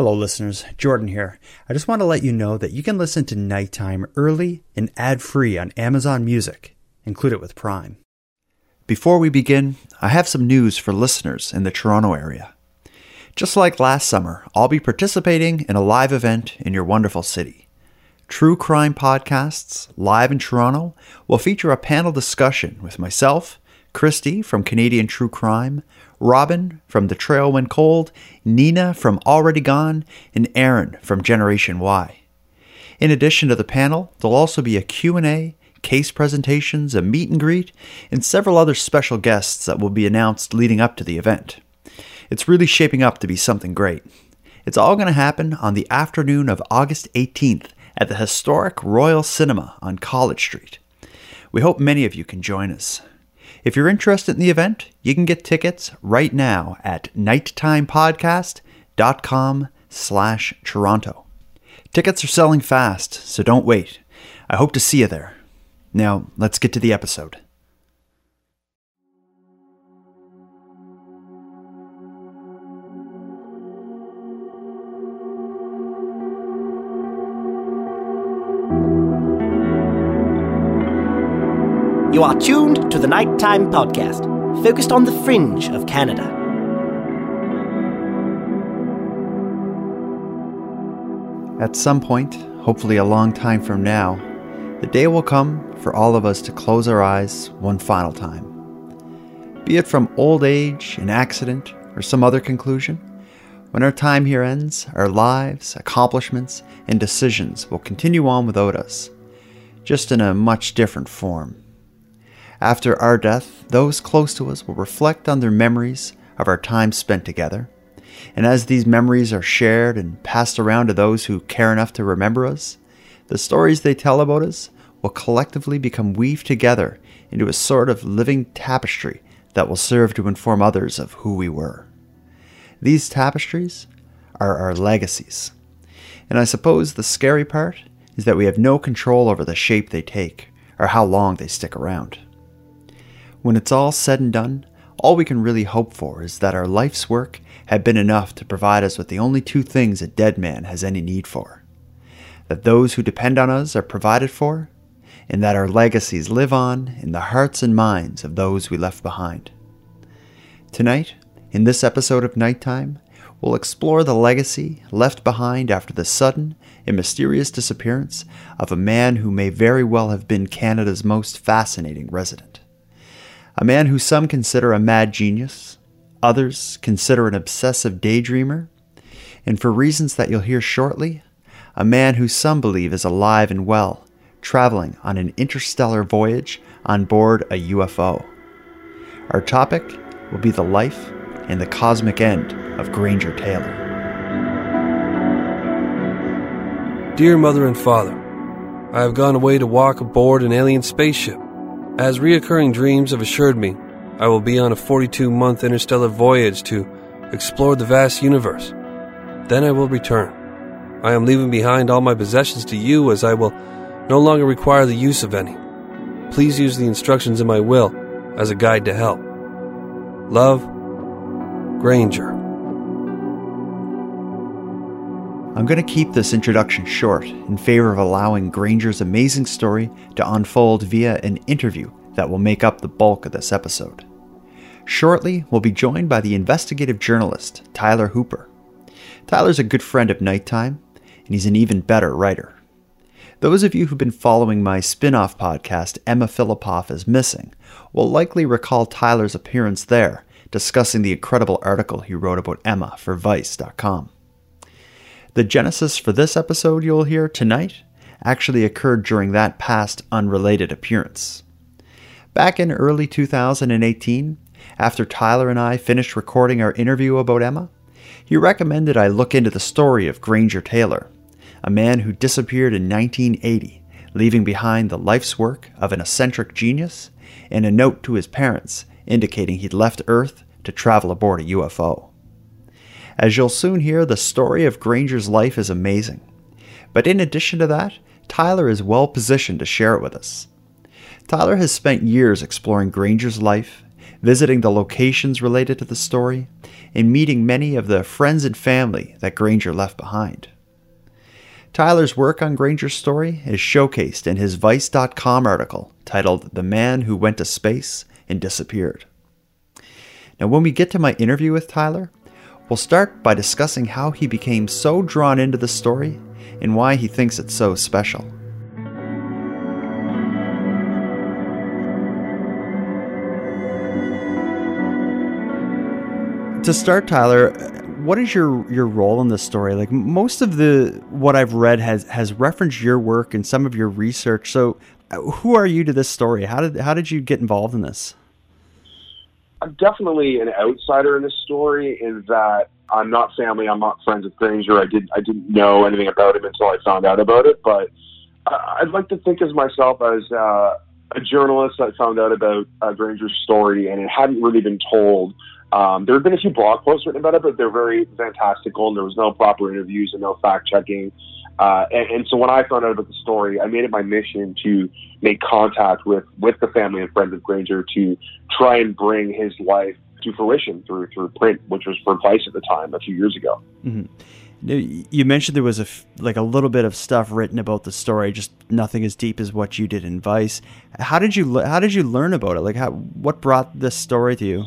Hello, listeners. Jordan here. I just want to let you know that you can listen to Nighttime early and ad free on Amazon Music, include it with Prime. Before we begin, I have some news for listeners in the Toronto area. Just like last summer, I'll be participating in a live event in your wonderful city. True Crime Podcasts, live in Toronto, will feature a panel discussion with myself, Kristi from Canadian True Crime, Robin from The Trail Went Cold, Nina from Already Gone, and Aaron from Generation Y. In addition to the panel, there'll also be a Q&A, case presentations, a meet and greet, and several other special guests that will be announced leading up to the event. It's really shaping up to be something great. It's all going to happen on the afternoon of August 18th at the historic Royal Cinema on College Street. We hope many of you can join us. If you're interested in the event, you can get tickets right now at nighttimepodcast.com slash Toronto. Tickets are selling fast, so don't wait. I hope to see you there. Now, let's get to the episode. You are tuned to the Nighttime Podcast, focused on the fringe of Canada. At some point, hopefully a long time from now, the day will come for all of us to close our eyes one final time. Be it from old age, an accident, or some other conclusion, when our time here ends, our lives, accomplishments, and decisions will continue on without us, just in a much different form. After our death, those close to us will reflect on their memories of our time spent together. And as these memories are shared and passed around to those who care enough to remember us, the stories they tell about us will collectively become weaved together into a sort of living tapestry that will serve to inform others of who we were. These tapestries are our legacies. And I suppose the scary part is that we have no control over the shape they take or how long they stick around. When it's all said and done, all we can really hope for is that our life's work had been enough to provide us with the only two things a dead man has any need for that those who depend on us are provided for, and that our legacies live on in the hearts and minds of those we left behind. Tonight, in this episode of Nighttime, we'll explore the legacy left behind after the sudden and mysterious disappearance of a man who may very well have been Canada's most fascinating resident. A man who some consider a mad genius, others consider an obsessive daydreamer, and for reasons that you'll hear shortly, a man who some believe is alive and well, traveling on an interstellar voyage on board a UFO. Our topic will be the life and the cosmic end of Granger Taylor. Dear Mother and Father, I have gone away to walk aboard an alien spaceship. As reoccurring dreams have assured me, I will be on a 42 month interstellar voyage to explore the vast universe. Then I will return. I am leaving behind all my possessions to you as I will no longer require the use of any. Please use the instructions in my will as a guide to help. Love, Granger. I'm going to keep this introduction short in favor of allowing Granger's amazing story to unfold via an interview that will make up the bulk of this episode. Shortly, we'll be joined by the investigative journalist Tyler Hooper. Tyler's a good friend of Nighttime, and he's an even better writer. Those of you who've been following my spin off podcast, Emma Fillipoff is Missing, will likely recall Tyler's appearance there, discussing the incredible article he wrote about Emma for Vice.com. The genesis for this episode you'll hear tonight actually occurred during that past unrelated appearance. Back in early 2018, after Tyler and I finished recording our interview about Emma, he recommended I look into the story of Granger Taylor, a man who disappeared in 1980, leaving behind the life's work of an eccentric genius and a note to his parents indicating he'd left Earth to travel aboard a UFO. As you'll soon hear, the story of Granger's life is amazing. But in addition to that, Tyler is well positioned to share it with us. Tyler has spent years exploring Granger's life, visiting the locations related to the story, and meeting many of the friends and family that Granger left behind. Tyler's work on Granger's story is showcased in his Vice.com article titled The Man Who Went to Space and Disappeared. Now, when we get to my interview with Tyler, we'll start by discussing how he became so drawn into the story and why he thinks it's so special. To start, Tyler, what is your your role in this story? Like most of the what I've read has has referenced your work and some of your research. So, uh, who are you to this story? How did how did you get involved in this? I'm definitely an outsider in this story. In that I'm not family, I'm not friends with Granger. I didn't I didn't know anything about him until I found out about it. But I'd like to think of myself as uh, a journalist that found out about uh, Granger's story, and it hadn't really been told um, there have been a few blog posts written about it, but they're very fantastical, and there was no proper interviews and no fact checking. Uh, and, and, so when I found out about the story, I made it my mission to make contact with, with the family and friends of Granger to try and bring his life to fruition through through print, which was for Vice at the time a few years ago. Mm-hmm. You mentioned there was a f- like a little bit of stuff written about the story, just nothing as deep as what you did in Vice. How did you how did you learn about it? Like, how what brought this story to you?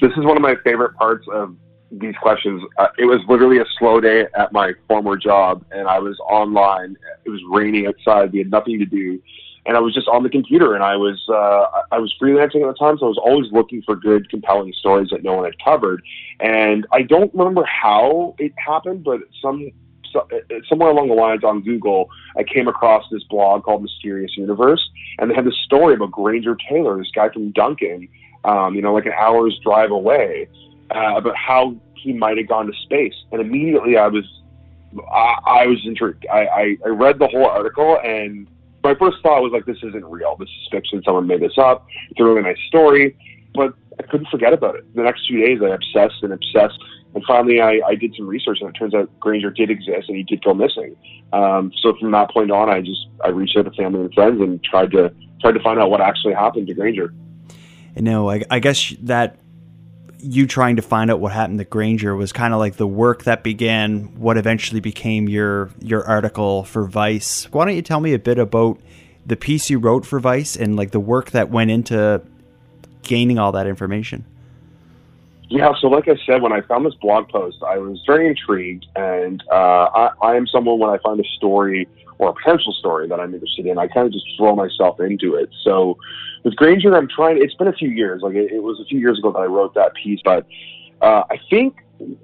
This is one of my favorite parts of these questions. Uh, it was literally a slow day at my former job, and I was online. It was raining outside. We had nothing to do, and I was just on the computer. And I was uh, I was freelancing at the time, so I was always looking for good, compelling stories that no one had covered. And I don't remember how it happened, but some so, uh, somewhere along the lines on Google, I came across this blog called Mysterious Universe, and they had this story about Granger Taylor, this guy from Duncan, um, you know, like an hour's drive away, uh, about how he might have gone to space. And immediately I was, I, I was intrigued. I, I, I read the whole article and my first thought was like, this isn't real. This is fiction. Someone made this up. It's a really nice story. But I couldn't forget about it. The next few days, I obsessed and obsessed. And finally, I, I did some research, and it turns out Granger did exist, and he did go missing. Um, so from that point on, I just I reached out to family and friends and tried to tried to find out what actually happened to Granger. And no, I, I guess that you trying to find out what happened to Granger was kind of like the work that began what eventually became your your article for Vice. Why don't you tell me a bit about the piece you wrote for Vice and like the work that went into gaining all that information? Yeah, so like I said, when I found this blog post, I was very intrigued, and uh, I, I am someone when I find a story or a potential story that I'm interested in, I kind of just throw myself into it. So with Granger, I'm trying. It's been a few years. Like it, it was a few years ago that I wrote that piece, but uh, I think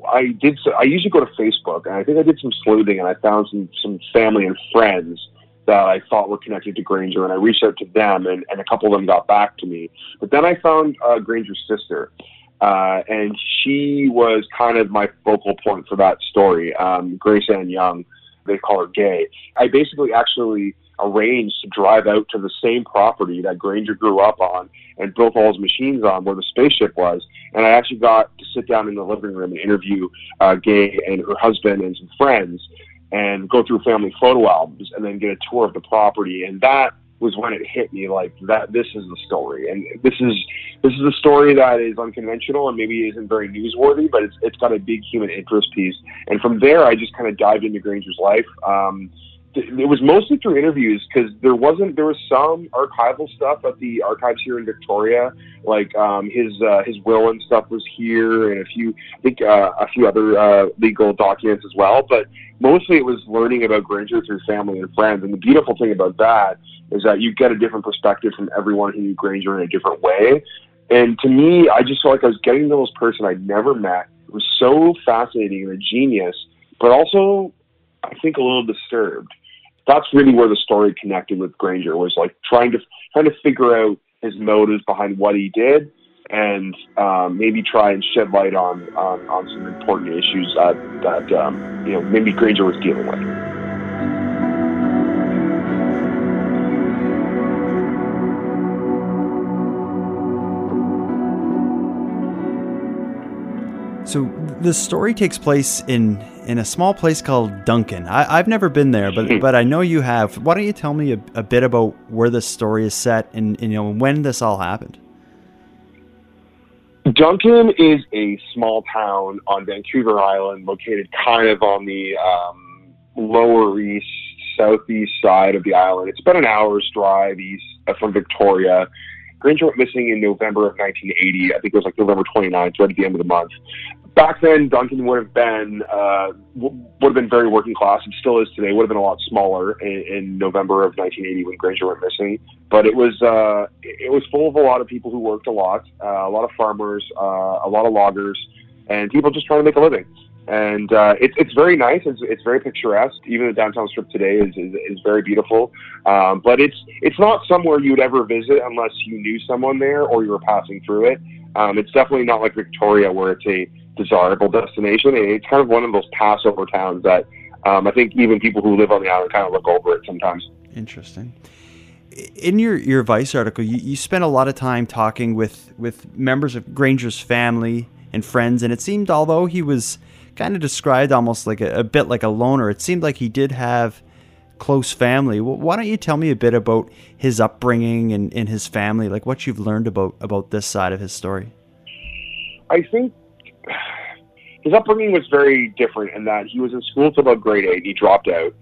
I did. So, I usually go to Facebook, and I think I did some sleuthing, and I found some some family and friends that I thought were connected to Granger, and I reached out to them, and, and a couple of them got back to me. But then I found uh, Granger's sister, uh, and she was kind of my focal point for that story, um, Grace Ann Young they call her gay. I basically actually arranged to drive out to the same property that Granger grew up on and built all his machines on where the spaceship was. And I actually got to sit down in the living room and interview uh, Gay and her husband and some friends and go through family photo albums and then get a tour of the property. And that was when it hit me like that this is the story. And this is this is a story that is unconventional and maybe isn't very newsworthy but it's it's got a big human interest piece. And from there i just kind of dived into granger's life. Um it was mostly through interviews because there wasn't there was some archival stuff at the archives here in Victoria, like um, his uh, his will and stuff was here, and a few I think uh, a few other uh, legal documents as well. But mostly it was learning about Granger through family and friends. And the beautiful thing about that is that you get a different perspective from everyone who knew Granger in a different way. And to me, I just felt like I was getting to know this person I'd never met. It was so fascinating and a genius, but also I think a little disturbed. That's really where the story connected with Granger was like trying to trying to figure out his motives behind what he did and um, maybe try and shed light on, on, on some important issues that, that um, you know maybe Granger was dealing with. So the story takes place in in a small place called Duncan. I, have never been there, but but I know you have. Why don't you tell me a, a bit about where this story is set and, and, you know when this all happened? Duncan is a small town on Vancouver Island, located kind of on the um, lower east, southeast side of the island. It's about an hour's drive east uh, from Victoria. Granger went missing in November of 1980. I think it was like November 29th, right at the end of the month back then Duncan would have been uh, would have been very working class and still is today. Would have been a lot smaller in, in November of 1980 when Granger went missing. But it was uh, it was full of a lot of people who worked a lot, uh, a lot of farmers, uh, a lot of loggers, and people just trying to make a living. And uh, it's it's very nice. It's, it's very picturesque. Even the downtown strip today is is, is very beautiful. Um, but it's it's not somewhere you'd ever visit unless you knew someone there or you were passing through it. Um, it's definitely not like Victoria where it's a desirable destination. It's kind of one of those Passover towns that um, I think even people who live on the island kind of look over it sometimes. Interesting. In your, your Vice article, you, you spent a lot of time talking with, with members of Granger's family and friends, and it seemed, although he was kind of described almost like a, a bit like a loner, it seemed like he did have close family. Well, why don't you tell me a bit about his upbringing and, and his family, like what you've learned about, about this side of his story? I think his upbringing was very different in that he was in school until about grade eight. He dropped out,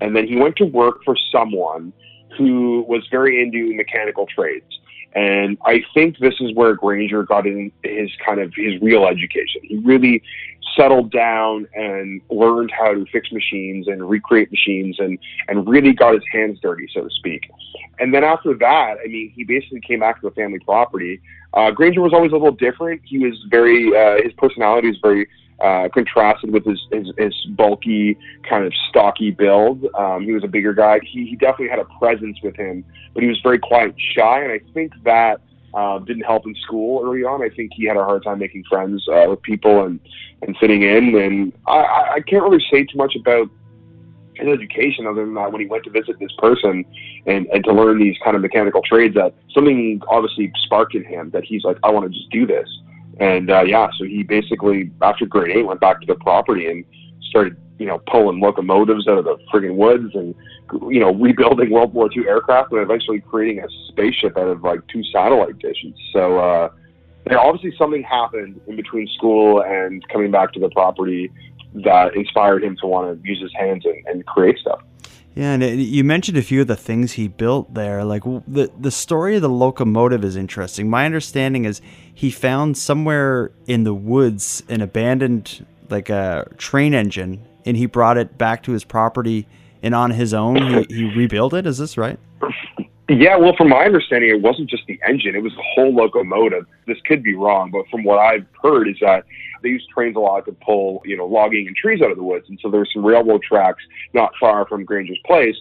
and then he went to work for someone who was very into mechanical trades. And I think this is where Granger got in his kind of his real education. He really settled down and learned how to fix machines and recreate machines and, and really got his hands dirty, so to speak. And then after that, I mean, he basically came back to the family property. Uh, Granger was always a little different. He was very, uh, his personality was very uh, contrasted with his, his, his bulky, kind of stocky build. Um, he was a bigger guy. He, he definitely had a presence with him, but he was very quiet shy. And I think that uh, didn't help in school early on. I think he had a hard time making friends uh, with people and, and fitting in. And I, I can't really say too much about his education other than that when he went to visit this person and, and to learn these kind of mechanical trades that something obviously sparked in him that he's like, I want to just do this. And uh, yeah, so he basically after grade eight went back to the property and started you know pulling locomotives out of the friggin' woods and you know rebuilding World War II aircraft and eventually creating a spaceship out of like two satellite dishes. So uh, yeah, obviously something happened in between school and coming back to the property that inspired him to want to use his hands and, and create stuff. Yeah, and it, you mentioned a few of the things he built there. Like the the story of the locomotive is interesting. My understanding is he found somewhere in the woods an abandoned like a train engine, and he brought it back to his property, and on his own he, he rebuilt it. Is this right? Yeah, well, from my understanding, it wasn't just the engine; it was the whole locomotive. This could be wrong, but from what I've heard, is that they use trains a lot to pull, you know, logging and trees out of the woods. And so there there's some railroad tracks not far from Granger's place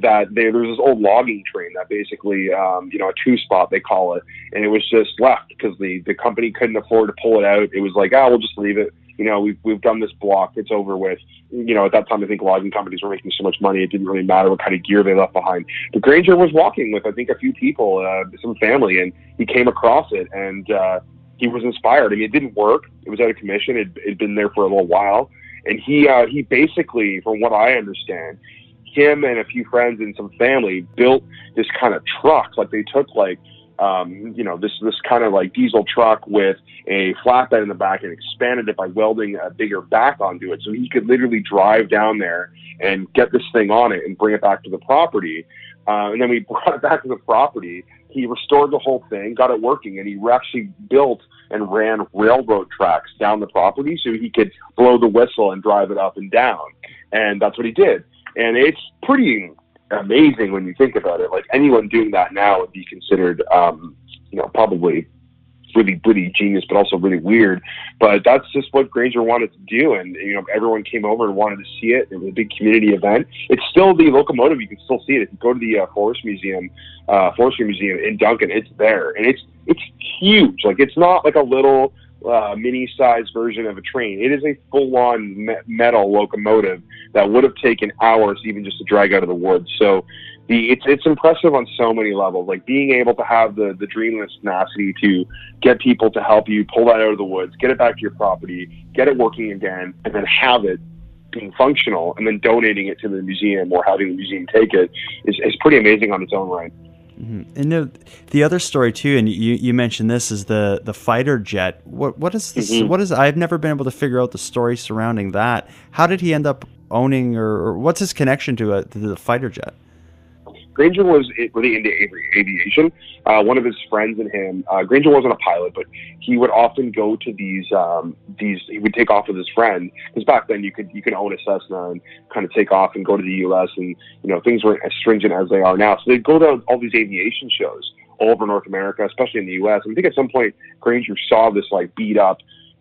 that they, there's this old logging train that basically, um, you know, a two spot they call it, and it was just left because the the company couldn't afford to pull it out. It was like, ah, oh, we'll just leave it. You know, we've we've done this block. It's over with. You know, at that time, I think logging companies were making so much money, it didn't really matter what kind of gear they left behind. But Granger was walking with, I think, a few people, uh, some family, and he came across it, and uh, he was inspired. I mean, it didn't work. It was out of commission. It had been there for a little while, and he uh, he basically, from what I understand, him and a few friends and some family built this kind of truck. Like they took like um, you know this this kind of like diesel truck with a flatbed in the back and expanded it by welding a bigger back onto it, so he could literally drive down there and get this thing on it and bring it back to the property. Uh, and then we brought it back to the property he restored the whole thing, got it working, and he actually built and ran railroad tracks down the property so he could blow the whistle and drive it up and down. And that's what he did. And it's pretty amazing when you think about it. Like anyone doing that now would be considered, um, you know, probably really, really genius, but also really weird. But that's just what Granger wanted to do, and you know, everyone came over and wanted to see it. It was a big community event. It's still the locomotive; you can still see it if you go to the uh, Forest Museum, uh, Forestry Museum in Duncan. It's there, and it's it's huge. Like it's not like a little uh, mini-sized version of a train. It is a full-on me- metal locomotive that would have taken hours even just to drag out of the woods. So the it's it's impressive on so many levels. Like being able to have the the dreamless tenacity to get people to help you pull that out of the woods, get it back to your property, get it working again, and then have it being functional, and then donating it to the museum or having the museum take it is is pretty amazing on its own right. Mm-hmm. And the, the other story too, and you, you mentioned this is the the fighter jet. What what is this? Mm-hmm. What is? I've never been able to figure out the story surrounding that. How did he end up owning, or, or what's his connection to, a, to the fighter jet? Granger was really into aviation. Uh, one of his friends and him, uh, Granger wasn't a pilot, but he would often go to these um, these. He would take off with his friend because back then you could you could own a Cessna and kind of take off and go to the U.S. and you know things weren't as stringent as they are now. So they'd go to all these aviation shows all over North America, especially in the U.S. And I think at some point Granger saw this like beat up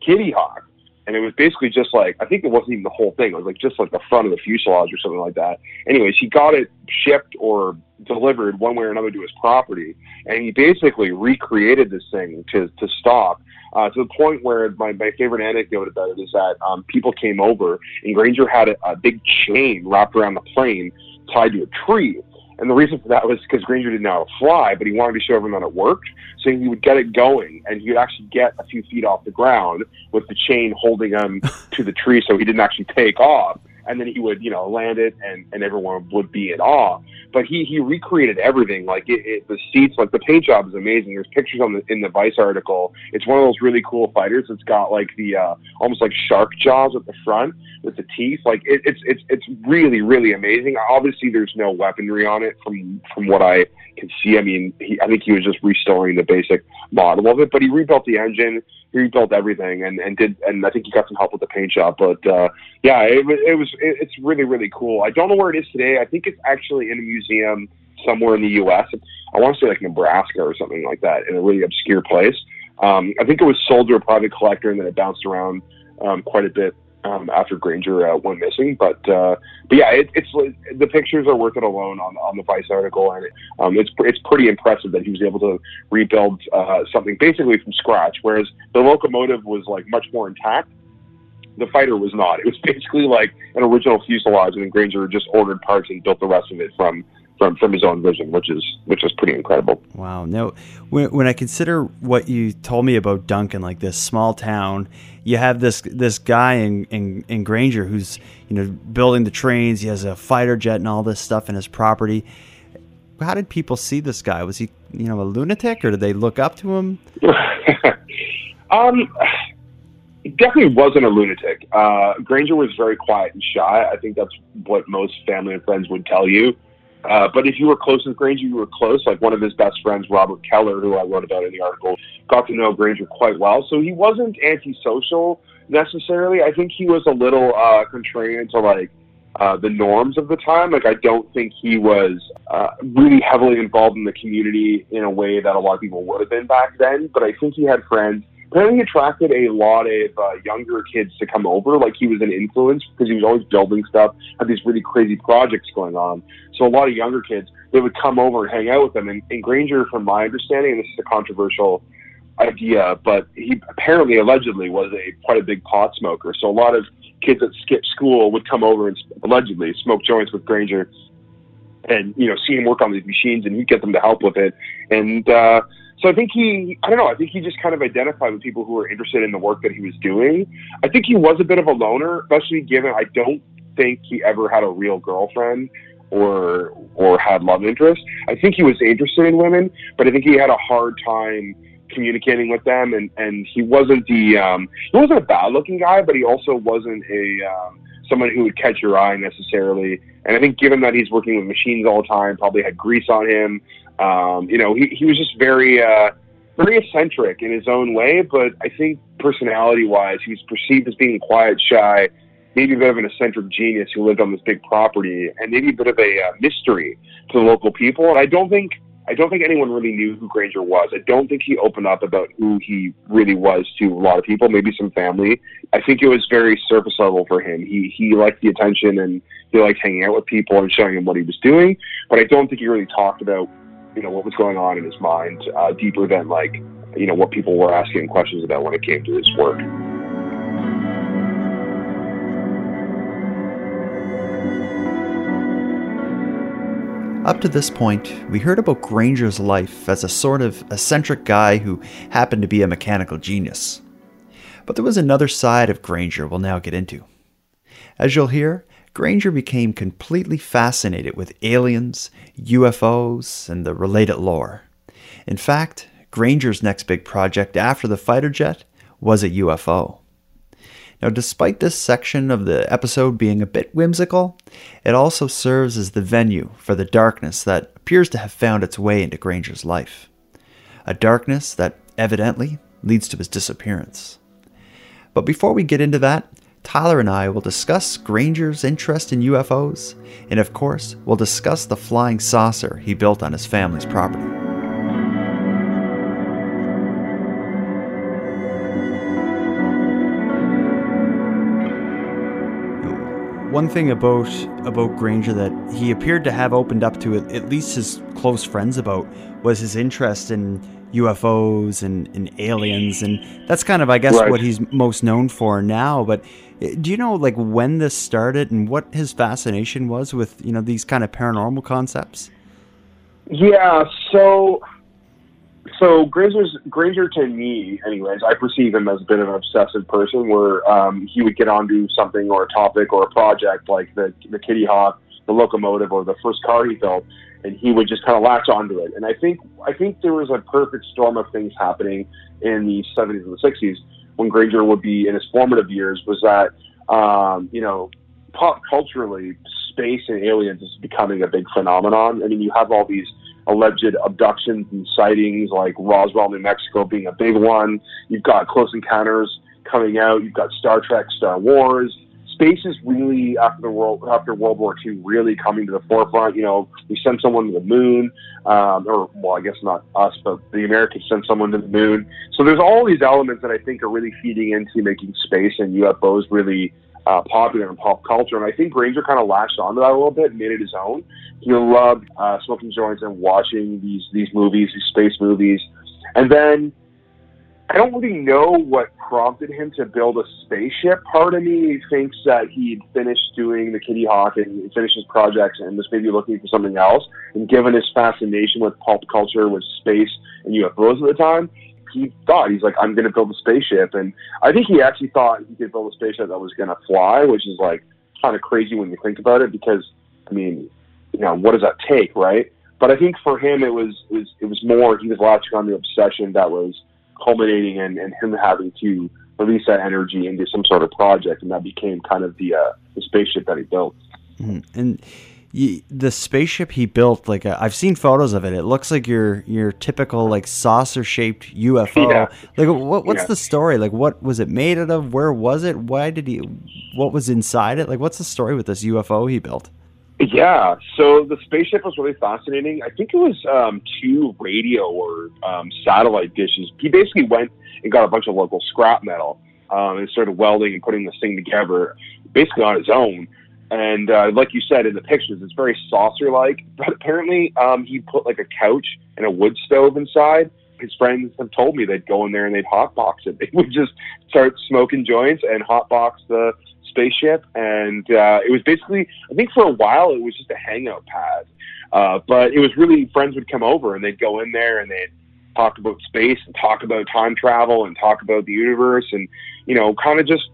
Kitty Hawk and it was basically just like I think it wasn't even the whole thing. It was like just like the front of the fuselage or something like that. Anyways, he got it shipped or delivered one way or another to his property, and he basically recreated this thing to to stock. Uh, to the point where my, my favorite anecdote about it is that um, people came over and Granger had a, a big chain wrapped around the plane tied to a tree. And the reason for that was because Granger didn't know how to fly, but he wanted to show everyone that it worked. So he would get it going, and he would actually get a few feet off the ground with the chain holding him to the tree, so he didn't actually take off and then he would you know land it and and everyone would be in awe. But he he recreated everything. Like it, it, the seats like the paint job is amazing. There's pictures on the in the vice article. It's one of those really cool fighters it's got like the uh almost like shark jaws at the front with the teeth. Like it, it's it's it's really really amazing. Obviously there's no weaponry on it from from what i can see. I mean he, i think he was just restoring the basic model of it but he rebuilt the engine. He rebuilt everything and and did and I think he got some help with the paint job. But uh, yeah, it, was it was it, it's really really cool. I don't know where it is today. I think it's actually in a museum somewhere in the U.S. I want to say like Nebraska or something like that in a really obscure place. Um, I think it was sold to a private collector and then it bounced around um, quite a bit um, after Granger uh, went missing. But uh, but yeah, it, it's the pictures are worth it alone on on the Vice article, and um, it's it's pretty impressive that he was able to rebuild uh, something basically from scratch. Whereas the locomotive was like much more intact. The fighter was not. It was basically like an original fuselage, and then Granger just ordered parts and built the rest of it from from from his own vision, which is which is pretty incredible. Wow. Now, when when I consider what you told me about Duncan, like this small town, you have this this guy in, in in Granger who's you know building the trains. He has a fighter jet and all this stuff in his property. How did people see this guy? Was he you know a lunatic, or did they look up to him? um. Definitely wasn't a lunatic. Uh, Granger was very quiet and shy. I think that's what most family and friends would tell you. Uh, but if you were close with Granger, you were close. Like one of his best friends, Robert Keller, who I wrote about in the article, got to know Granger quite well. So he wasn't antisocial necessarily. I think he was a little uh, contrarian to like uh, the norms of the time. Like I don't think he was uh, really heavily involved in the community in a way that a lot of people would have been back then. But I think he had friends apparently attracted a lot of uh, younger kids to come over. Like he was an influence because he was always building stuff, had these really crazy projects going on. So a lot of younger kids, they would come over and hang out with them. And, and Granger, from my understanding, and this is a controversial idea, but he apparently allegedly was a quite a big pot smoker. So a lot of kids that skipped school would come over and allegedly smoke joints with Granger and you know see him work on these machines and he'd get them to help with it and uh so I think he, I don't know, I think he just kind of identified with people who were interested in the work that he was doing. I think he was a bit of a loner, especially given I don't think he ever had a real girlfriend or or had love interest. I think he was interested in women, but I think he had a hard time communicating with them and and he wasn't the um he wasn't a bad looking guy but he also wasn't a um someone who would catch your eye necessarily and i think given that he's working with machines all the time probably had grease on him um, you know, he, he was just very, uh, very eccentric in his own way, but I think personality wise, he was perceived as being quiet, shy, maybe a bit of an eccentric genius who lived on this big property, and maybe a bit of a uh, mystery to the local people. And I don't think I don't think anyone really knew who Granger was. I don't think he opened up about who he really was to a lot of people, maybe some family. I think it was very surface level for him. He he liked the attention and he liked hanging out with people and showing them what he was doing, but I don't think he really talked about you know, what was going on in his mind, uh, deeper than like, you know, what people were asking questions about when it came to his work. Up to this point, we heard about Granger's life as a sort of eccentric guy who happened to be a mechanical genius. But there was another side of Granger we'll now get into. As you'll hear, Granger became completely fascinated with aliens, UFOs, and the related lore. In fact, Granger's next big project after the fighter jet was a UFO. Now, despite this section of the episode being a bit whimsical, it also serves as the venue for the darkness that appears to have found its way into Granger's life. A darkness that evidently leads to his disappearance. But before we get into that, Tyler and I will discuss Granger's interest in UFOs, and of course, we'll discuss the flying saucer he built on his family's property. one thing about about Granger that he appeared to have opened up to at least his close friends about was his interest in UFOs and, and aliens, and that's kind of I guess right. what he's most known for now. But eh, do you know like when this started and what his fascination was with you know these kind of paranormal concepts? Yeah, so so Granger's Granger to me, anyways, I perceive him as a bit of an obsessive person, where um, he would get onto something or a topic or a project like the the Kitty Hawk, the locomotive, or the first car he built, and he would just kind of latch onto it. And I think I think there was a perfect storm of things happening in the 70s and the 60s when Granger would be in his formative years. Was that um, you know pop culturally, space and aliens is becoming a big phenomenon. I mean, you have all these alleged abductions and sightings, like Roswell, New Mexico being a big one. You've got Close Encounters coming out. You've got Star Trek, Star Wars. Space is really after the world after World War II really coming to the forefront. You know, we sent someone to the moon, um, or well, I guess not us, but the Americans sent someone to the moon. So there's all these elements that I think are really feeding into making space and UFOs really uh, popular in pop culture. And I think Granger kind of latched onto that a little bit and made it his own. He loved uh, smoking joints and watching these these movies, these space movies. And then I don't really know what prompted him to build a spaceship. Part of me thinks that he'd finished doing the Kitty Hawk and finished his projects and was maybe looking for something else. And given his fascination with pop culture, with space and UFOs at the time, he thought he's like, I'm going to build a spaceship, and I think he actually thought he could build a spaceship that was going to fly, which is like kind of crazy when you think about it, because I mean, you know, what does that take, right? But I think for him, it was it was it was more he was latching on the obsession that was culminating in, in him having to release that energy into some sort of project, and that became kind of the uh, the spaceship that he built. Mm-hmm. And the spaceship he built, like uh, I've seen photos of it. It looks like your your typical like saucer shaped UFO. Yeah. Like what, what's yeah. the story? Like what was it made out of? Where was it? Why did he? What was inside it? Like what's the story with this UFO he built? Yeah, so the spaceship was really fascinating. I think it was um, two radio or um, satellite dishes. He basically went and got a bunch of local scrap metal um, and started welding and putting this thing together, basically on his own and uh, like you said in the pictures, it's very saucer-like. But apparently, um, he put like a couch and a wood stove inside. His friends have told me they'd go in there and they'd hotbox it. They would just start smoking joints and hotbox the spaceship. And uh, it was basically, I think for a while, it was just a hangout pad. Uh, but it was really friends would come over and they'd go in there and they'd talk about space and talk about time travel and talk about the universe and you know kind of just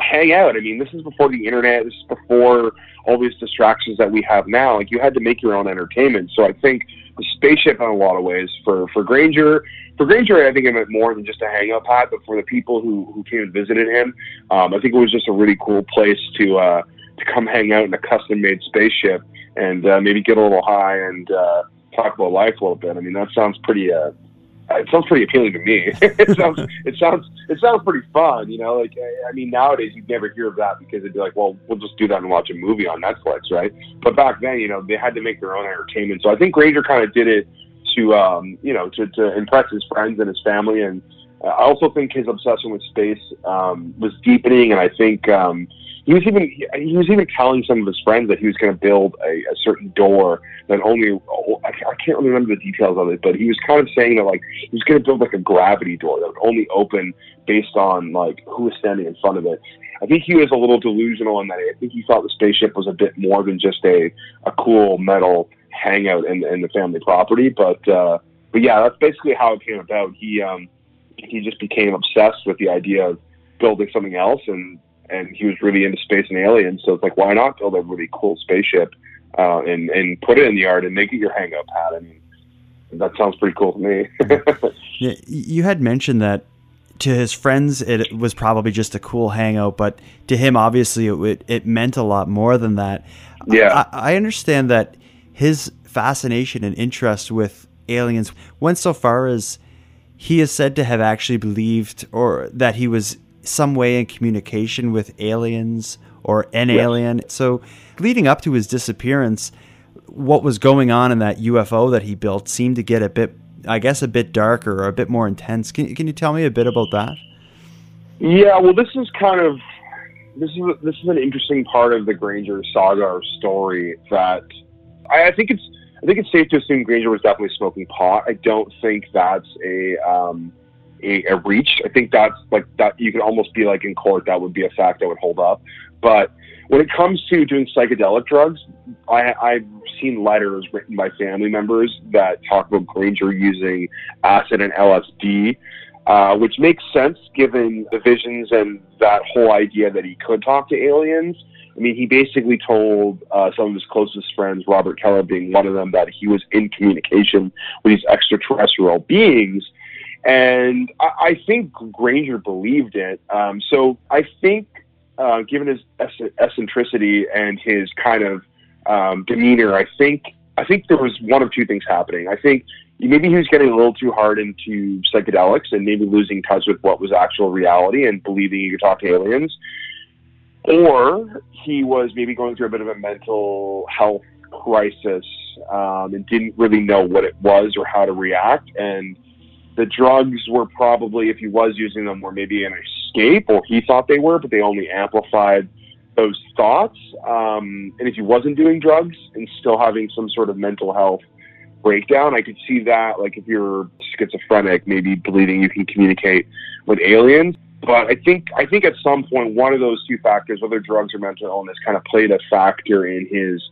hang out. I mean, this is before the internet. This is before all these distractions that we have now. Like you had to make your own entertainment. So I think the spaceship, in a lot of ways, for for Granger, for Granger, I think it meant more than just a hangout pad. But for the people who who came and visited him, um, I think it was just a really cool place to uh, to come hang out in a custom made spaceship and uh, maybe get a little high and. Uh, talk about life a little bit. I mean, that sounds pretty. Uh, it sounds pretty appealing to me. it sounds. It sounds. It sounds pretty fun. You know, like I mean, nowadays you'd never hear of that because it'd be like, well, we'll just do that and watch a movie on Netflix, right? But back then, you know, they had to make their own entertainment. So I think Granger kind of did it to, um, you know, to, to impress his friends and his family. And I also think his obsession with space um, was deepening. And I think. Um, he was even he was even telling some of his friends that he was going to build a, a certain door that only I can't remember the details of it, but he was kind of saying that like he was going to build like a gravity door that would only open based on like who was standing in front of it. I think he was a little delusional in that. I think he thought the spaceship was a bit more than just a a cool metal hangout in, in the family property. But uh, but yeah, that's basically how it came about. He um, he just became obsessed with the idea of building something else and and he was really into space and aliens. So it's like, why not build a really cool spaceship uh, and and put it in the yard and make it your hangout pad? I mean, that sounds pretty cool to me. yeah, you had mentioned that to his friends it was probably just a cool hangout, but to him, obviously, it it meant a lot more than that. Yeah, I, I understand that his fascination and interest with aliens went so far as he is said to have actually believed or that he was some way in communication with aliens or an yes. alien. So, leading up to his disappearance, what was going on in that UFO that he built seemed to get a bit, I guess, a bit darker or a bit more intense. Can, can you tell me a bit about that? Yeah, well, this is kind of this is this is an interesting part of the Granger saga or story that I, I think it's I think it's safe to assume Granger was definitely smoking pot. I don't think that's a um, a, a reach. I think that's like that you could almost be like in court that would be a fact that would hold up. But when it comes to doing psychedelic drugs, I, I've seen letters written by family members that talk about Granger using acid and LSD, uh, which makes sense given the visions and that whole idea that he could talk to aliens. I mean, he basically told uh, some of his closest friends, Robert Keller being one of them, that he was in communication with these extraterrestrial beings. And I, I think Granger believed it. Um, so I think, uh, given his eccentricity and his kind of um, demeanor, I think I think there was one of two things happening. I think maybe he was getting a little too hard into psychedelics and maybe losing touch with what was actual reality and believing he could talk to aliens or he was maybe going through a bit of a mental health crisis um, and didn't really know what it was or how to react. And the drugs were probably, if he was using them, were maybe an escape, or he thought they were, but they only amplified those thoughts. Um, and if he wasn't doing drugs and still having some sort of mental health breakdown, I could see that. Like if you're schizophrenic, maybe believing you can communicate with aliens. But I think I think at some point one of those two factors, whether drugs or mental illness, kind of played a factor in his,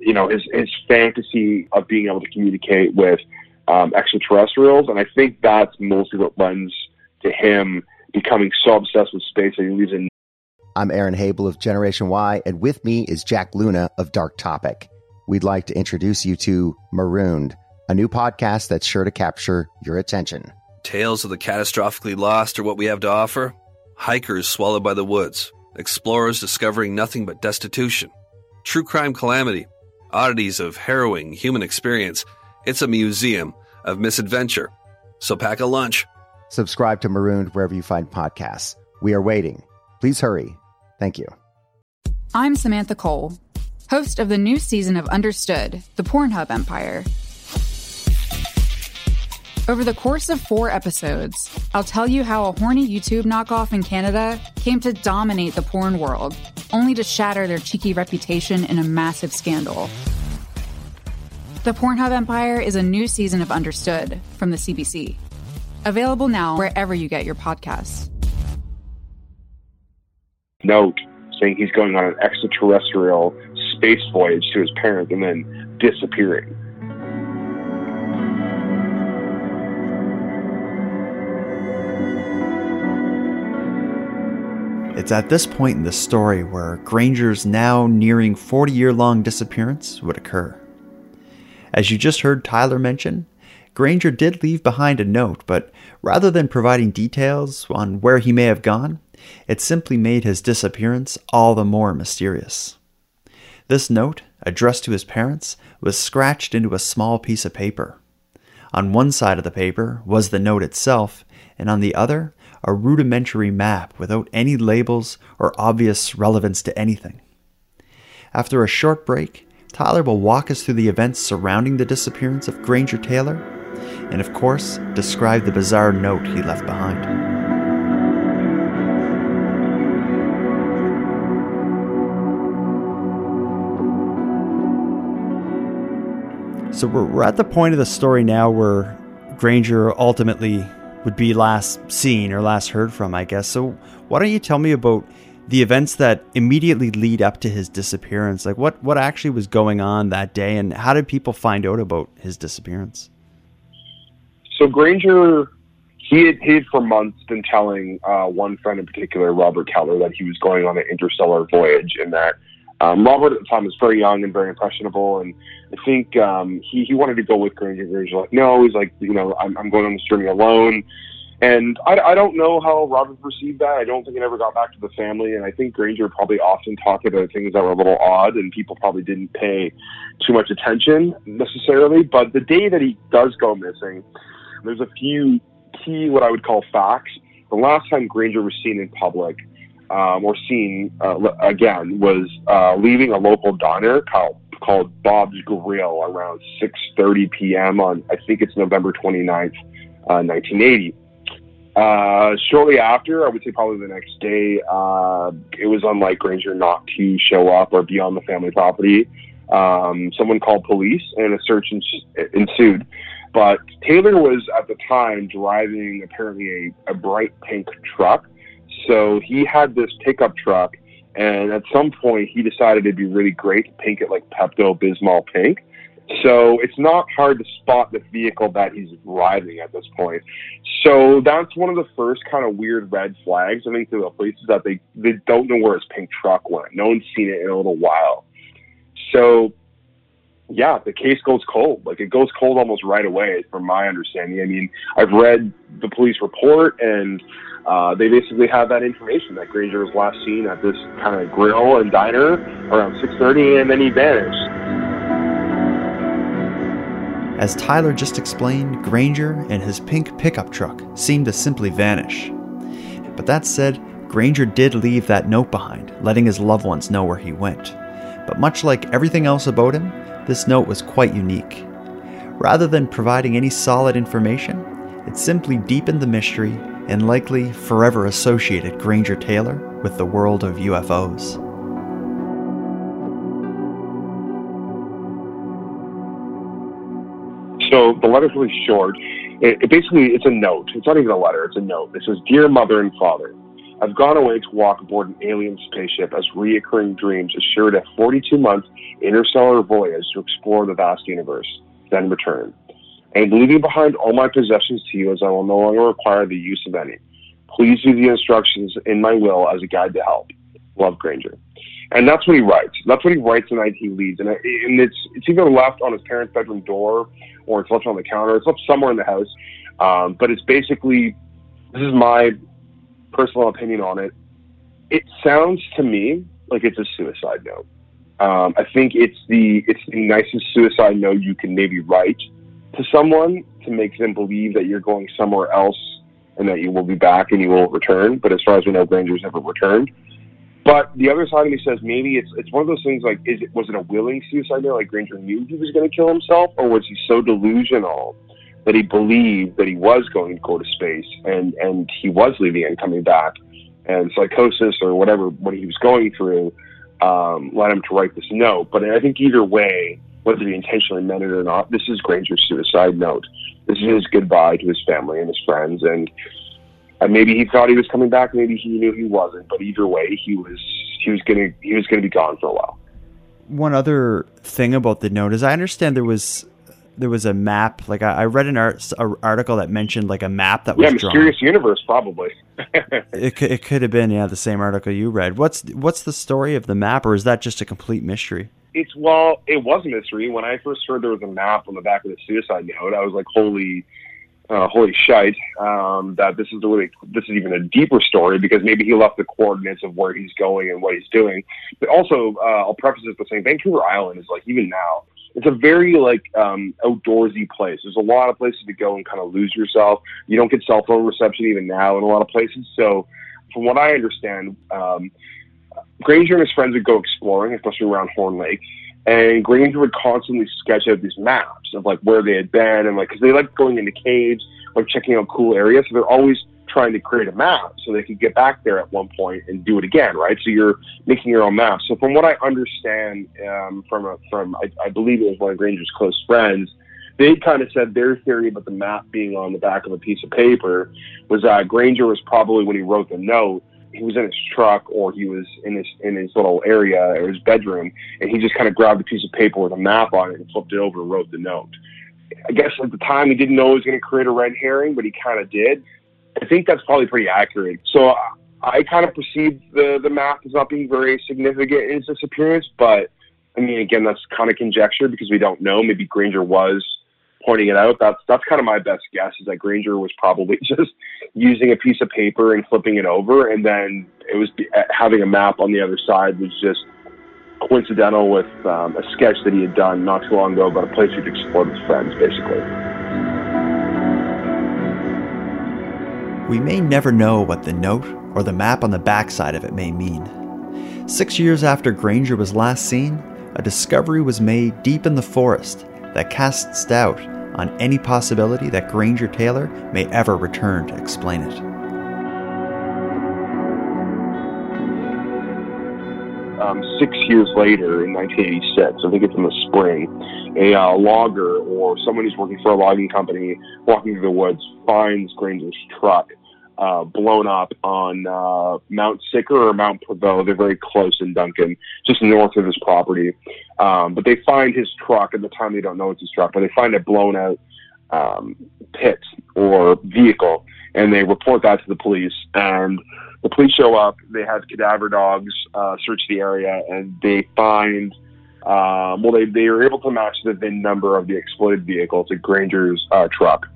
you know, his his fantasy of being able to communicate with um, extraterrestrials, and I think that's mostly what lends to him becoming so obsessed with space that he leaves in. I'm Aaron Habel of Generation Y, and with me is Jack Luna of Dark Topic. We'd like to introduce you to Marooned, a new podcast that's sure to capture your attention. Tales of the catastrophically lost are what we have to offer. Hikers swallowed by the woods. Explorers discovering nothing but destitution. True crime calamity. Oddities of harrowing human experience. It's a museum of misadventure. So pack a lunch. Subscribe to Marooned wherever you find podcasts. We are waiting. Please hurry. Thank you. I'm Samantha Cole, host of the new season of Understood, the Pornhub Empire. Over the course of four episodes, I'll tell you how a horny YouTube knockoff in Canada came to dominate the porn world, only to shatter their cheeky reputation in a massive scandal. The Pornhub Empire is a new season of Understood from the CBC. Available now wherever you get your podcasts. Note saying he's going on an extraterrestrial space voyage to his parents and then disappearing. It's at this point in the story where Granger's now nearing 40 year long disappearance would occur. As you just heard Tyler mention, Granger did leave behind a note, but rather than providing details on where he may have gone, it simply made his disappearance all the more mysterious. This note, addressed to his parents, was scratched into a small piece of paper. On one side of the paper was the note itself, and on the other, a rudimentary map without any labels or obvious relevance to anything. After a short break, Tyler will walk us through the events surrounding the disappearance of Granger Taylor, and of course, describe the bizarre note he left behind. So we're, at the point of the story now where Granger ultimately would be last seen or last heard from, I guess. So, why don't you tell me about the events that immediately lead up to his disappearance? Like, what, what actually was going on that day, and how did people find out about his disappearance? So, Granger, he had, he had for months been telling uh, one friend in particular, Robert Keller, that he was going on an interstellar voyage and that um, Robert at the time was very young and very impressionable, and I think um, he he wanted to go with Granger. Granger was like, no, he's like, you know, I'm I'm going on this journey alone, and I, I don't know how Robert perceived that. I don't think it ever got back to the family, and I think Granger probably often talked about things that were a little odd, and people probably didn't pay too much attention necessarily. But the day that he does go missing, there's a few key what I would call facts. The last time Granger was seen in public um, or seen uh, again was uh, leaving a local diner called called Bob's Grill around 6:30 p.m. on I think it's November 29th, uh, 1980. Uh, shortly after, I would say probably the next day, uh, it was unlike Granger not to show up or be on the family property. Um, someone called police and a search ens- ensued. But Taylor was at the time driving apparently a, a bright pink truck so he had this pickup truck, and at some point he decided it'd be really great to paint it like Pepto Bismol pink. So it's not hard to spot the vehicle that he's driving at this point. So that's one of the first kind of weird red flags I think to the police is that they they don't know where his pink truck went. No one's seen it in a little while. So yeah, the case goes cold. Like it goes cold almost right away, from my understanding. I mean, I've read the police report, and uh, they basically have that information that Granger was last seen at this kind of grill and diner around 6:30, and then he vanished. As Tyler just explained, Granger and his pink pickup truck seemed to simply vanish. But that said, Granger did leave that note behind, letting his loved ones know where he went. But much like everything else about him, this note was quite unique. Rather than providing any solid information, it simply deepened the mystery and likely forever associated Granger Taylor with the world of UFOs. The letter's really short. It, it basically it's a note. It's not even a letter. It's a note. It says, "Dear mother and father, I've gone away to walk aboard an alien spaceship as reoccurring dreams assured a 42-month interstellar voyage to explore the vast universe, then return. Am leaving behind all my possessions to you as I will no longer require the use of any. Please view the instructions in my will as a guide to help. Love Granger. And that's what he writes. That's what he writes the night he leaves. And, and it's, it's either left on his parents' bedroom door or it's left on the counter. It's left somewhere in the house. Um, but it's basically, this is my personal opinion on it. It sounds to me like it's a suicide note. Um, I think it's the it's the nicest suicide note you can maybe write to someone to make them believe that you're going somewhere else and that you will be back and you will return. But as far as we know, Granger's never returned. But the other side of me says maybe it's it's one of those things like is it was it a willing suicide note like Granger knew he was going to kill himself or was he so delusional that he believed that he was going to go to space and and he was leaving and coming back and psychosis or whatever what he was going through um, led him to write this note. But I think either way, whether he intentionally meant it or not, this is Granger's suicide note. This is his goodbye to his family and his friends, and uh, maybe he thought he was coming back, maybe he knew he wasn't. But either way, he was he was gonna he was gonna be gone for a while. One other thing about the note is, I understand there was there was a map. Like I, I read an art, a article that mentioned like a map that was yeah, mysterious drawn. universe probably. it could, it could have been yeah the same article you read. What's what's the story of the map, or is that just a complete mystery? It's well, it was a mystery. When I first heard there was a map on the back of the suicide note, I was like, holy. Uh, holy shite! Um, that this is a really this is even a deeper story because maybe he left the coordinates of where he's going and what he's doing. But also, uh, I'll preface this by saying Vancouver Island is like even now it's a very like um, outdoorsy place. There's a lot of places to go and kind of lose yourself. You don't get cell phone reception even now in a lot of places. So, from what I understand, um, Granger and his friends would go exploring, especially around Horn Lake. And Granger would constantly sketch out these maps of like where they had been and like because they like going into caves, like checking out cool areas. So they're always trying to create a map so they could get back there at one point and do it again, right? So you're making your own map. So from what I understand um, from a, from I, I believe it was one of Granger's close friends, they kind of said their theory about the map being on the back of a piece of paper was that Granger was probably when he wrote the note, he was in his truck or he was in his in his little area or his bedroom, and he just kind of grabbed a piece of paper with a map on it and flipped it over and wrote the note. I guess at the time he didn't know he was going to create a red herring, but he kind of did. I think that's probably pretty accurate. So I kind of perceive the the map as not being very significant in his disappearance, but I mean, again, that's kind of conjecture because we don't know. Maybe Granger was pointing it out. That's that's kind of my best guess is that Granger was probably just using a piece of paper and flipping it over, and then it was having a map on the other side was just coincidental with um, a sketch that he had done not too long ago about a place he'd explored with friends, basically. We may never know what the note or the map on the backside of it may mean. Six years after Granger was last seen, a discovery was made deep in the forest that casts doubt on any possibility that Granger Taylor may ever return to explain it. Um, six years later, in 1986, I think it's in the spring, a uh, logger or someone who's working for a logging company walking through the woods finds Granger's truck uh, blown up on uh, Mount Sicker or Mount Prevost. They're very close in Duncan, just north of his property. Um, but they find his truck at the time. They don't know it's his truck, but they find a blown out um, pit or vehicle, and they report that to the police. And the police show up. They have cadaver dogs uh, search the area, and they find. Um, well, they, they are able to match the VIN number of the exploded vehicle to Granger's uh, truck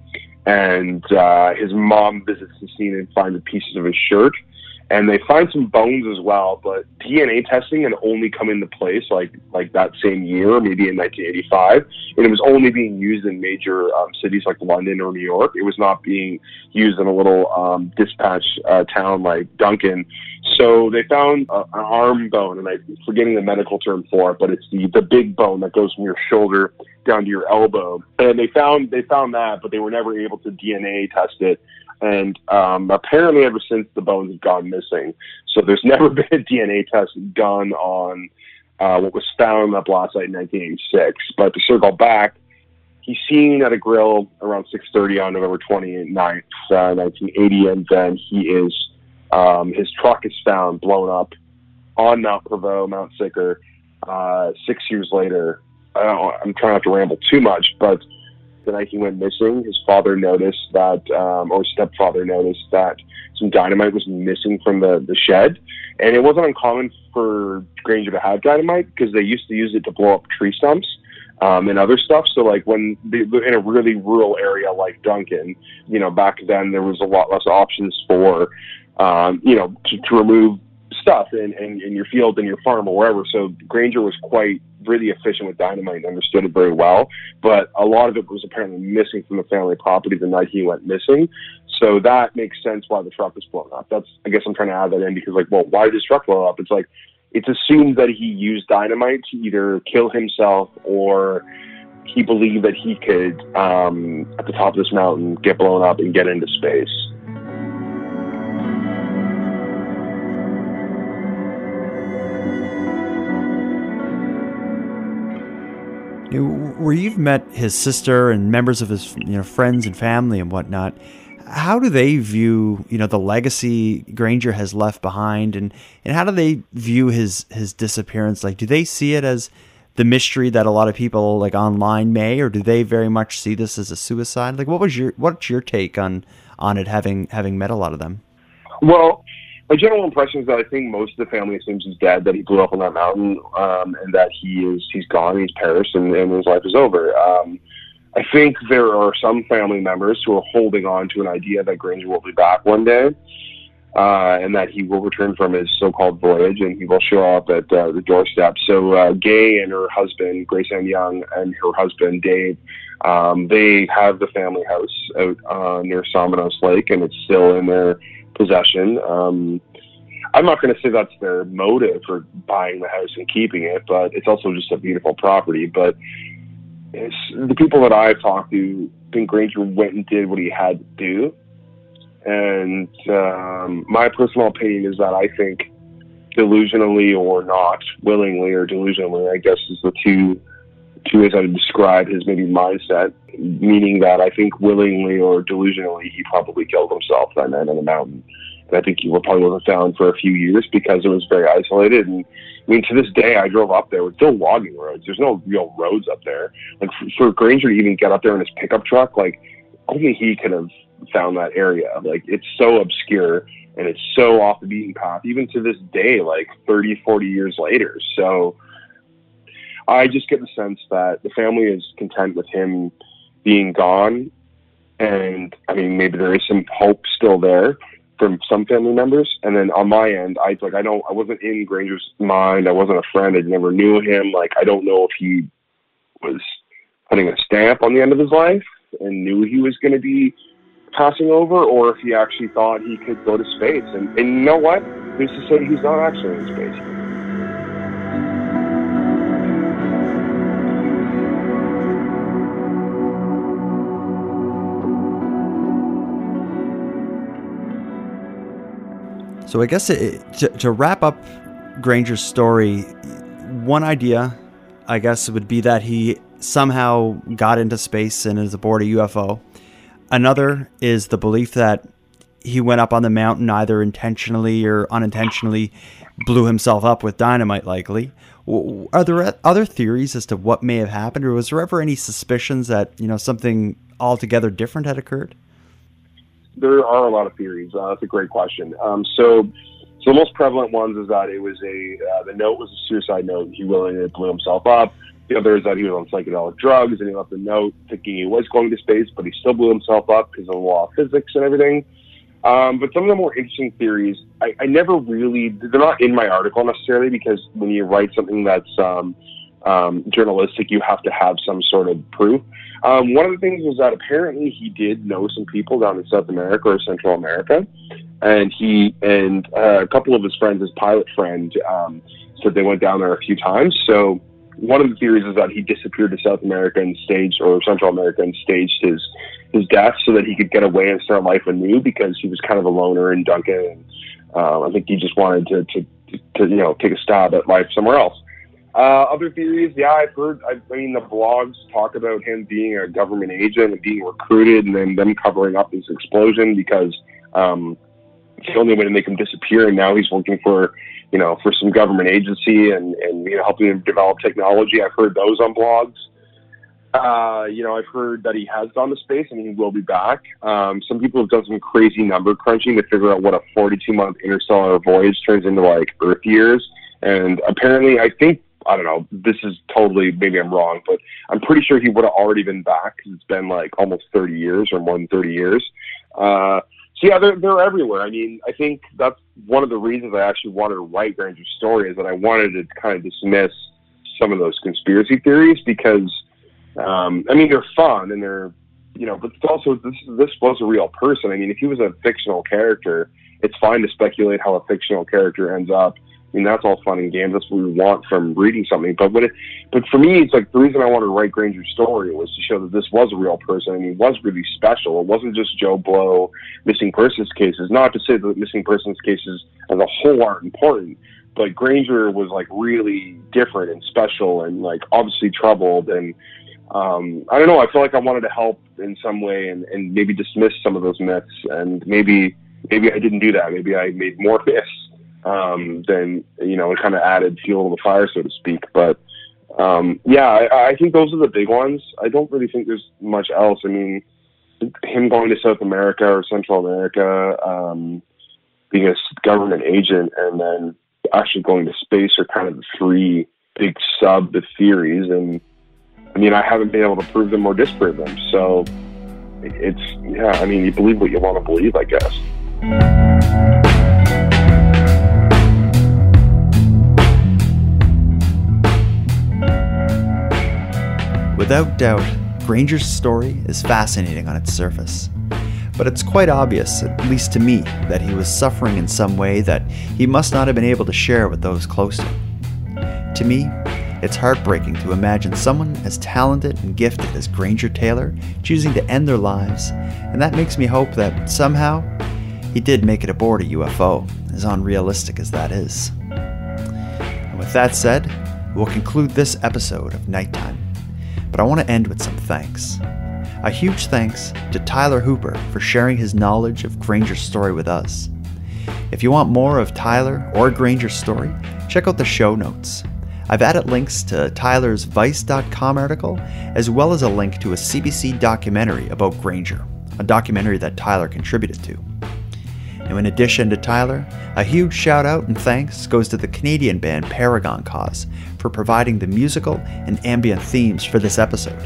and uh, his mom visits the scene and finds the pieces of his shirt and they find some bones as well. But DNA testing had only come into place like like that same year, maybe in 1985, and it was only being used in major um, cities like London or New York. It was not being used in a little um, dispatch uh, town like Duncan. So they found a, an arm bone, and I'm forgetting the medical term for it, but it's the the big bone that goes from your shoulder down to your elbow. And they found they found that, but they were never able to DNA test it and um, apparently ever since the bones have gone missing. So there's never been a DNA test done on uh, what was found on that blast site in 1986. But to circle back, he's seen at a grill around 6:30 on November 29th, uh, 1980, and then he is um, his truck is found blown up on Mount Prevost, Mount Sicker, uh, six years later. I don't, I'm trying not to ramble too much, but the night he went missing, his father noticed that, um, or stepfather noticed that some dynamite was missing from the, the shed. And it wasn't uncommon for Granger to have dynamite because they used to use it to blow up tree stumps um, and other stuff. So, like when they, in a really rural area like Duncan, you know, back then there was a lot less options for, um, you know, to, to remove stuff in, in, in your field and your farm or wherever. So Granger was quite really efficient with dynamite and understood it very well. But a lot of it was apparently missing from the family property the night he went missing. So that makes sense why the truck was blown up. That's I guess I'm trying to add that in because like, well, why did his truck blow up? It's like it's assumed that he used dynamite to either kill himself or he believed that he could um, at the top of this mountain get blown up and get into space. Where you've met his sister and members of his you know friends and family and whatnot, how do they view you know the legacy Granger has left behind, and and how do they view his his disappearance? Like, do they see it as the mystery that a lot of people like online may, or do they very much see this as a suicide? Like, what was your what's your take on on it, having having met a lot of them? Well, my general impression is that I think most of the family assumes he's dead, that he blew up on that mountain, um, and that he is he's gone, he's perished, and, and his life is over. Um, I think there are some family members who are holding on to an idea that Granger will be back one day, uh, and that he will return from his so-called voyage, and he will show up at uh, the doorstep. So uh, Gay and her husband, Grace Ann Young, and her husband Dave, um, they have the family house out uh, near Somenos Lake, and it's still in their possession. Um, I'm not going to say that's their motive for buying the house and keeping it, but it's also just a beautiful property. But the people that I've talked to think Granger went and did what he had to do. And um, my personal opinion is that I think delusionally or not, willingly or delusionally, I guess is the two two ways I would describe his maybe mindset, meaning that I think willingly or delusionally he probably killed himself that night on the mountain. And I think he probably wasn't found for a few years because it was very isolated. And I mean, to this day, I drove up there with still logging roads. There's no real roads up there. Like for, Granger to even get up there in his pickup truck, like only he could have found that area. Like it's so obscure and it's so off the beaten path, even to this day, like 30, 40 years later. So I just get the sense that the family is content with him being gone. And I mean, maybe there is some hope still there from some family members. And then on my end, I like I don't I wasn't in Granger's mind. I wasn't a friend. I never knew him. Like I don't know if he was putting a stamp on the end of his life and knew he was going to be passing over, or if he actually thought he could go to space. And, and you know what? Who's to say he's not actually in space? So I guess it, to, to wrap up Granger's story, one idea, I guess, would be that he somehow got into space and is aboard a UFO. Another is the belief that he went up on the mountain either intentionally or unintentionally, blew himself up with dynamite, likely. Are there other theories as to what may have happened, or was there ever any suspicions that you know something altogether different had occurred? There are a lot of theories. Uh, that's a great question. Um, so, so the most prevalent ones is that it was a uh, the note was a suicide note. He willingly blew himself up. The other is that he was on psychedelic drugs and he left a note thinking he was going to space, but he still blew himself up because of the law of physics and everything. Um, but some of the more interesting theories, I, I never really, they're not in my article necessarily because when you write something that's um, um, journalistic, you have to have some sort of proof. Um, one of the things was that apparently he did know some people down in South America or Central America, and he and uh, a couple of his friends, his pilot friend, um, said they went down there a few times. So one of the theories is that he disappeared to South America and staged, or Central America and staged his his death so that he could get away and start life anew because he was kind of a loner in Duncan. And, uh, I think he just wanted to, to, to, you know, take a stab at life somewhere else. Uh, other theories, yeah, I've heard, I, mean, the blogs talk about him being a government agent and being recruited and then them covering up this explosion because um, it's the only way to make him disappear. And now he's working for you know, for some government agency and, and you know, helping them develop technology. I've heard those on blogs. Uh, you know, I've heard that he has gone to space and he will be back. Um, some people have done some crazy number crunching to figure out what a 42 month interstellar voyage turns into like Earth years. And apparently, I think, I don't know, this is totally, maybe I'm wrong, but I'm pretty sure he would have already been back because it's been like almost 30 years or more than 30 years. Uh, so yeah, they're they're everywhere. I mean, I think that's one of the reasons I actually wanted to write Granger's story is that I wanted to kind of dismiss some of those conspiracy theories because, um, I mean, they're fun and they're, you know, but it's also this this was a real person. I mean, if he was a fictional character, it's fine to speculate how a fictional character ends up I mean, that's all fun and games. That's what we want from reading something. But when it, but for me, it's like the reason I wanted to write Granger's story was to show that this was a real person and he was really special. It wasn't just Joe Blow missing persons cases. Not to say that missing persons cases as a whole aren't important, but Granger was like really different and special and like obviously troubled and um, I don't know. I feel like I wanted to help in some way and, and maybe dismiss some of those myths and maybe maybe I didn't do that. Maybe I made more myths um, then you know it kind of added fuel to the fire, so to speak. But um, yeah, I, I think those are the big ones. I don't really think there's much else. I mean, him going to South America or Central America, um, being a government agent, and then actually going to space are kind of the three big sub theories. And I mean, I haven't been able to prove them or disprove them. So it's yeah. I mean, you believe what you want to believe, I guess. Without doubt, Granger's story is fascinating on its surface. But it's quite obvious, at least to me, that he was suffering in some way that he must not have been able to share with those close to him. To me, it's heartbreaking to imagine someone as talented and gifted as Granger Taylor choosing to end their lives, and that makes me hope that somehow he did make it aboard a UFO, as unrealistic as that is. And with that said, we'll conclude this episode of Nighttime but I want to end with some thanks. A huge thanks to Tyler Hooper for sharing his knowledge of Granger's story with us. If you want more of Tyler or Granger's story, check out the show notes. I've added links to Tyler's Vice.com article, as well as a link to a CBC documentary about Granger, a documentary that Tyler contributed to. Now, in addition to Tyler, a huge shout out and thanks goes to the Canadian band Paragon Cause for providing the musical and ambient themes for this episode.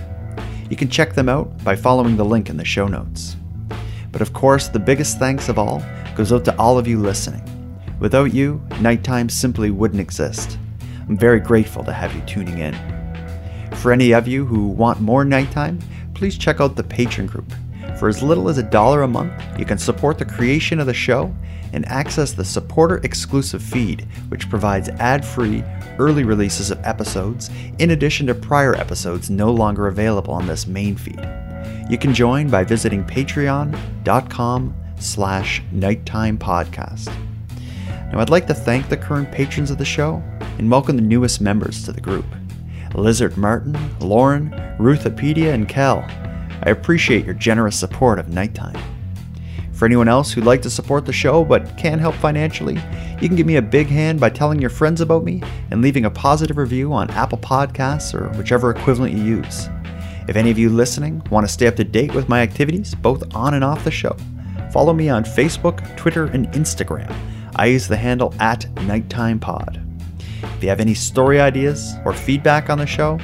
You can check them out by following the link in the show notes. But of course, the biggest thanks of all goes out to all of you listening. Without you, nighttime simply wouldn't exist. I'm very grateful to have you tuning in. For any of you who want more nighttime, please check out the Patreon group. For as little as a dollar a month, you can support the creation of the show and access the supporter exclusive feed, which provides ad free, early releases of episodes, in addition to prior episodes no longer available on this main feed. You can join by visiting patreon.com slash nighttime podcast. Now, I'd like to thank the current patrons of the show and welcome the newest members to the group Lizard Martin, Lauren, Ruthopedia, and Kel. I appreciate your generous support of Nighttime. For anyone else who'd like to support the show but can't help financially, you can give me a big hand by telling your friends about me and leaving a positive review on Apple Podcasts or whichever equivalent you use. If any of you listening want to stay up to date with my activities, both on and off the show, follow me on Facebook, Twitter, and Instagram. I use the handle at Nighttime Pod. If you have any story ideas or feedback on the show,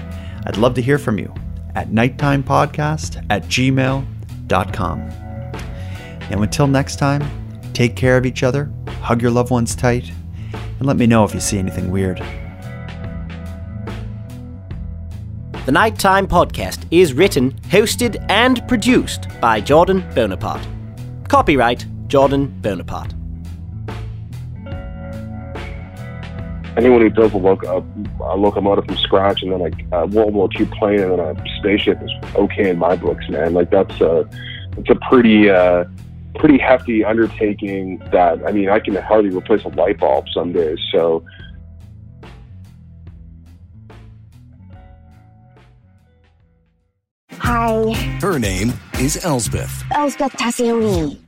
I'd love to hear from you at nighttimepodcast at gmail.com. And until next time, take care of each other, hug your loved ones tight, and let me know if you see anything weird. The Nighttime Podcast is written, hosted, and produced by Jordan Bonaparte. Copyright Jordan Bonaparte. Anyone who builds a, loc- a, uh, a uh, locomotive from scratch and then like a World War II plane and then a spaceship is okay in my books, man. Like that's a it's a pretty uh, pretty hefty undertaking. That I mean, I can hardly replace a light bulb some days. So Hi, Her name is Elsbeth. Elspeth Tassioni.